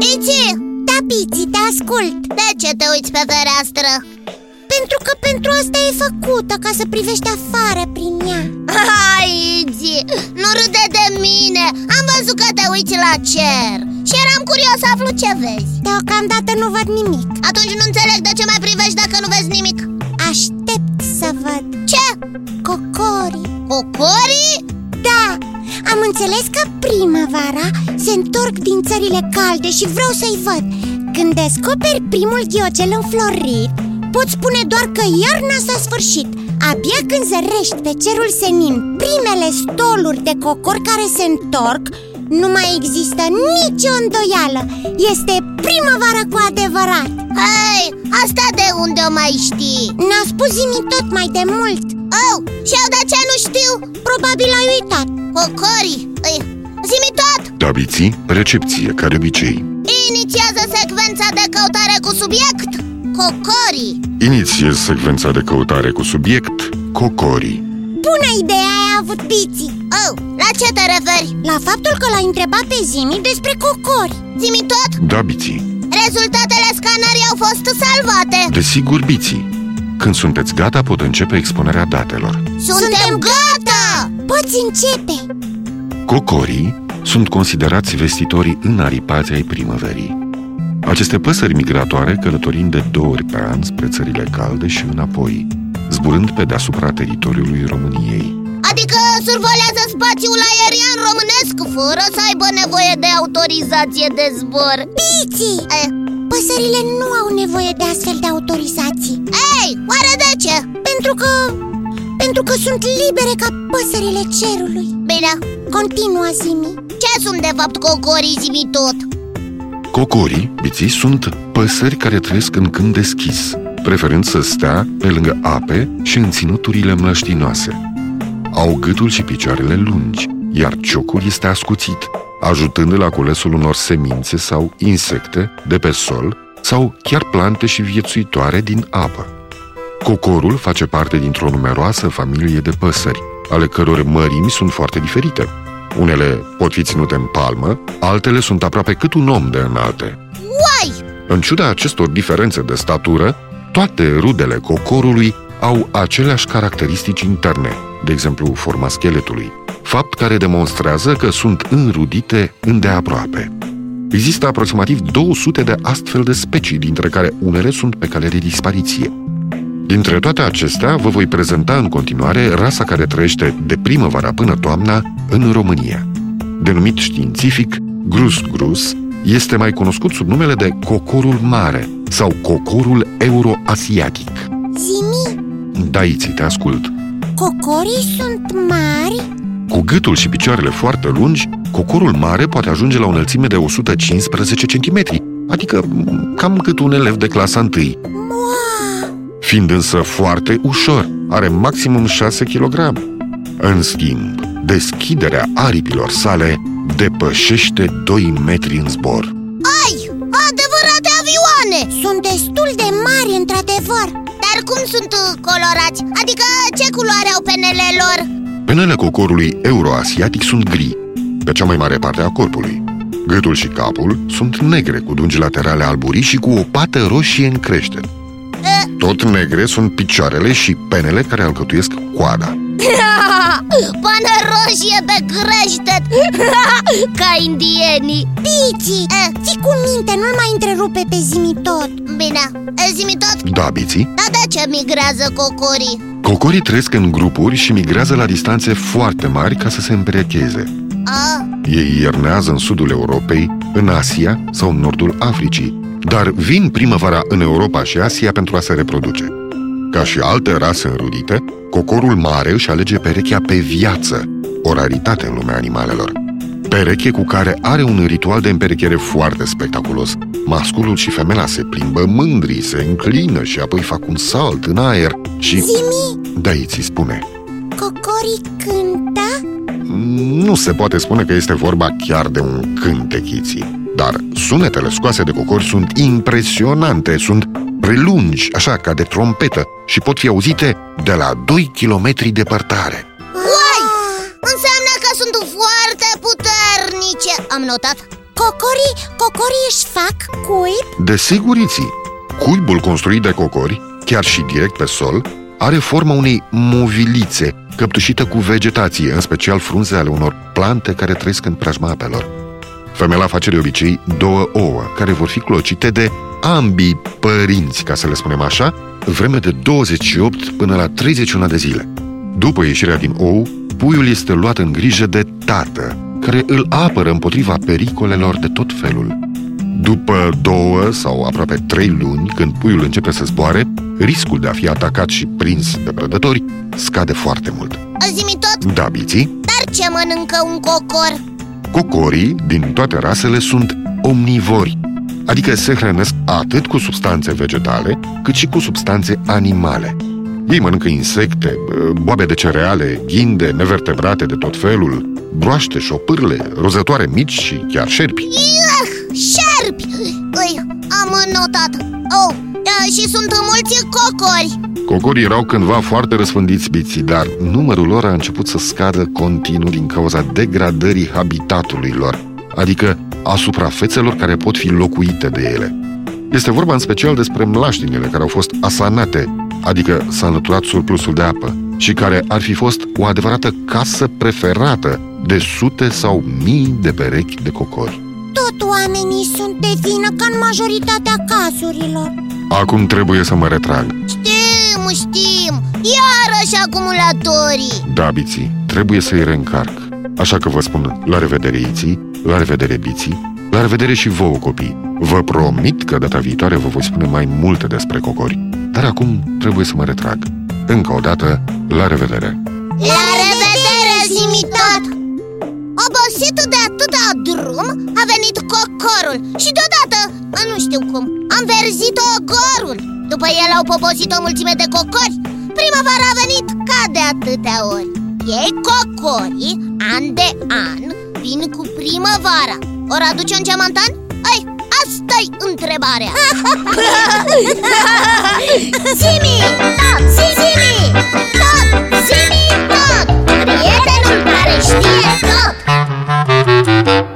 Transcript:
Bici, te ascult. De ce te uiți pe fereastră? Pentru că pentru asta e făcută, ca să privești afară prin ea. Hai, Izzy, nu râde de mine! Am văzut că te uiți la cer. Și eram curios să aflu ce vezi. Deocamdată nu văd nimic. Atunci nu înțeleg de ce mai privești dacă nu vezi nimic. Aștept să văd. Ce? Cocorii. Cocorii? Da, am înțeles că primăvara se întorc din țările calde și vreau să-i văd. Când descoperi primul ghiocel înflorit Poți spune doar că iarna s-a sfârșit. Abia când zărești pe cerul senin primele stoluri de cocori care se întorc Nu mai există nicio îndoială. Este primăvară cu adevărat. Hei, asta de unde o mai știi? Ne-a spus zimi tot mai de mult Oh, și eu de ce nu știu? Probabil ai uitat Cocorii, zi-mi tot! Dabiții, recepție, ca de obicei Inițiază secvența de căutare cu subiect Cocorii Inițiez secvența de căutare cu subiect Cocorii Bună idee ai avut, Biții Oh, la ce te referi? La faptul că l-a întrebat pe Zimi despre cocori zi tot? Da, Biții Rezultatele scanării au fost salvate. Desigur, Biții. Când sunteți gata, pot începe expunerea datelor. Suntem, Suntem gata! Poți începe! Cocorii sunt considerați vestitorii înaripați ai primăverii. Aceste păsări migratoare călătorind de două ori pe an spre țările calde și înapoi, zburând pe deasupra teritoriului României. Adică survolează spațiul aerian românesc fără să aibă nevoie de autorizație de zbor Bici! E? Păsările nu au nevoie de astfel de autorizații Ei, oare de ce? Pentru că... pentru că sunt libere ca păsările cerului Bine Continuă, Zimi Ce sunt de fapt cocorii, Zimi tot? Cocorii, biții, sunt păsări care trăiesc în câmp deschis, preferând să stea pe lângă ape și în ținuturile mlăștinoase. Au gâtul și picioarele lungi, iar ciocul este ascuțit, ajutând la culesul unor semințe sau insecte de pe sol sau chiar plante și viețuitoare din apă. Cocorul face parte dintr-o numeroasă familie de păsări, ale căror mărimi sunt foarte diferite. Unele pot fi ținute în palmă, altele sunt aproape cât un om de înalte. Uai! În ciuda acestor diferențe de statură, toate rudele cocorului au aceleași caracteristici interne, de exemplu forma scheletului, fapt care demonstrează că sunt înrudite îndeaproape. Există aproximativ 200 de astfel de specii, dintre care unele sunt pe cale de dispariție. Dintre toate acestea, vă voi prezenta în continuare rasa care trăiește de primăvara până toamna în România. Denumit științific Grus grus, este mai cunoscut sub numele de cocorul mare sau cocorul euroasiatic. Zimi! Da, Iții, te ascult. Cocorii sunt mari? Cu gâtul și picioarele foarte lungi, cocorul mare poate ajunge la o înălțime de 115 cm, adică cam cât un elev de clasa 1. Fiind însă foarte ușor, are maximum 6 kg. În schimb, deschiderea aripilor sale depășește 2 metri în zbor. Ai, adevărate avioane! Sunt destul de mari, într-adevăr Dar cum sunt uh, colorați? Adică ce Penele cocorului euroasiatic sunt gri, pe cea mai mare parte a corpului. Gâtul și capul sunt negre, cu dungi laterale alburii și cu o pată roșie în creștere. Tot negre sunt picioarele și penele care alcătuiesc coada. Pană roșie pe creștet Ca indienii Pici, Eh. ții cu minte, nu-l mai întrerupe pe Zimi tot Bine, e, zi-mi tot Da, biții? Dar de ce migrează cocorii? Cocorii trăiesc în grupuri și migrează la distanțe foarte mari ca să se împerecheze. A, Ei iernează în sudul Europei, în Asia sau în nordul Africii, dar vin primăvara în Europa și Asia pentru a se reproduce. Ca și alte rase înrudite, cocorul mare își alege perechea pe viață, o raritate în lumea animalelor. Pereche cu care are un ritual de împerechere foarte spectaculos. Masculul și femela se plimbă mândri, se înclină și apoi fac un salt în aer și... Zimi, Da, ți spune. cocorii cântă? Nu se poate spune că este vorba chiar de un cântec, Iții. Dar sunetele scoase de cocori sunt impresionante, sunt prelungi, așa ca de trompetă, și pot fi auzite de la 2 km departare. Uai! Înseamnă că sunt foarte puternice Am notat cocorii, cocorii își fac cuib? Desigur, Iții, cuibul construit de cocori, chiar și direct pe sol, are forma unei movilițe căptușită cu vegetație, în special frunze ale unor plante care trăiesc în preajma apelor. Femeia face de obicei două ouă, care vor fi clocite de ambii părinți, ca să le spunem așa, vreme de 28 până la 31 de zile. După ieșirea din ou, puiul este luat în grijă de tată, care îl apără împotriva pericolelor de tot felul. După două sau aproape trei luni, când puiul începe să zboare, riscul de a fi atacat și prins de prădători scade foarte mult. Zi-mi tot, Da, biții, dar ce mănâncă un cocor? cocorii din toate rasele sunt omnivori, adică se hrănesc atât cu substanțe vegetale, cât și cu substanțe animale. Ei mănâncă insecte, boabe de cereale, ghinde, nevertebrate de tot felul, broaște, șopârle, rozătoare mici și chiar șerpi. Iah, șerpi! Îi, am notat Oh, da, și sunt mulți cocori Cocorii erau cândva foarte răspândiți biții, dar numărul lor a început să scadă continuu din cauza degradării habitatului lor, adică a suprafețelor care pot fi locuite de ele. Este vorba în special despre mlaștinile care au fost asanate, adică s-a înlăturat surplusul de apă, și care ar fi fost o adevărată casă preferată de sute sau mii de perechi de cocori. Tot oamenii sunt de vină ca în majoritatea cazurilor Acum trebuie să mă retrag. Știm, știm Iarăși acumulatorii Da, biții, trebuie să-i reîncarc. Așa că vă spun la revedere, Iții, la revedere, biții, la revedere și vouă, copii. Vă promit că data viitoare vă voi spune mai multe despre cocori. Dar acum trebuie să mă retrag. Încă o dată, la revedere! La revedere, înflorit cocorul. Și deodată, nu știu cum, am verzit-o ogorul. După el au poposit o mulțime de cocori. Primăvara a venit ca de atâtea ori. Ei cocorii, an de an, vin cu primăvara. Ori aduce un geamantan? Ei, asta-i întrebarea. Zimi, tot, zimi, tot, zimi, tot. Prietenul care știe tot.